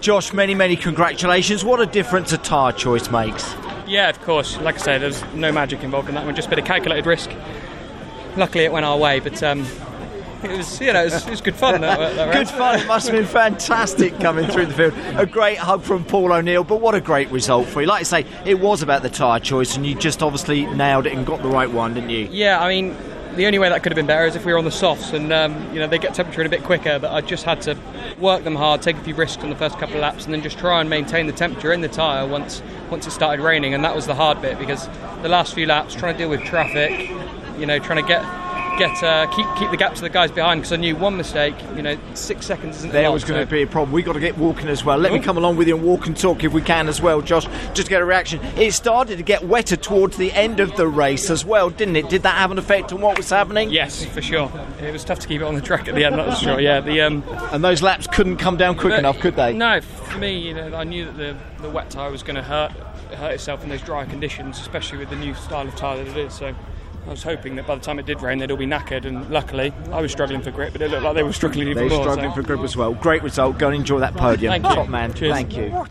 Josh, many, many congratulations. What a difference a tyre choice makes. Yeah, of course. Like I say, there's no magic involved in that one, just a bit of calculated risk. Luckily, it went our way, but um, it was, you know, it was, it was good fun. That, that Good fun. It must have been fantastic coming through the field. A great hug from Paul O'Neill, but what a great result for you. Like I say, it was about the tyre choice, and you just obviously nailed it and got the right one, didn't you? Yeah, I mean, the only way that could have been better is if we were on the softs, and um, you know they get temperature in a bit quicker. But I just had to work them hard, take a few risks on the first couple of laps, and then just try and maintain the temperature in the tyre once once it started raining. And that was the hard bit because the last few laps, trying to deal with traffic, you know, trying to get get uh, keep keep the gap to the guys behind because I knew one mistake, you know, six seconds isn't There lot, was going so- to be a problem. We've got to get walking as well. Let me Oh. come along with you and walk and talk if we can as well, Josh, just to get a reaction. It started to get wetter towards the end of the race as well, didn't it? Did that have an effect on what was happening? Yes, for sure. It was tough to keep it on the track at the end. That's sure. Yeah, the um, And those laps couldn't come down quick enough, could they? No, for me, you know, I knew that the, the wet tyre was going to hurt hurt itself in those dry conditions, especially with the new style of tyre that it is. So I was hoping that by the time it did rain, they'd all be knackered. And luckily, I was struggling for grip, but it looked like they were struggling even They're more. struggling so. for grip as well. Great result. Go and enjoy that podium. Thank you. Top man. Cheers. Thank you.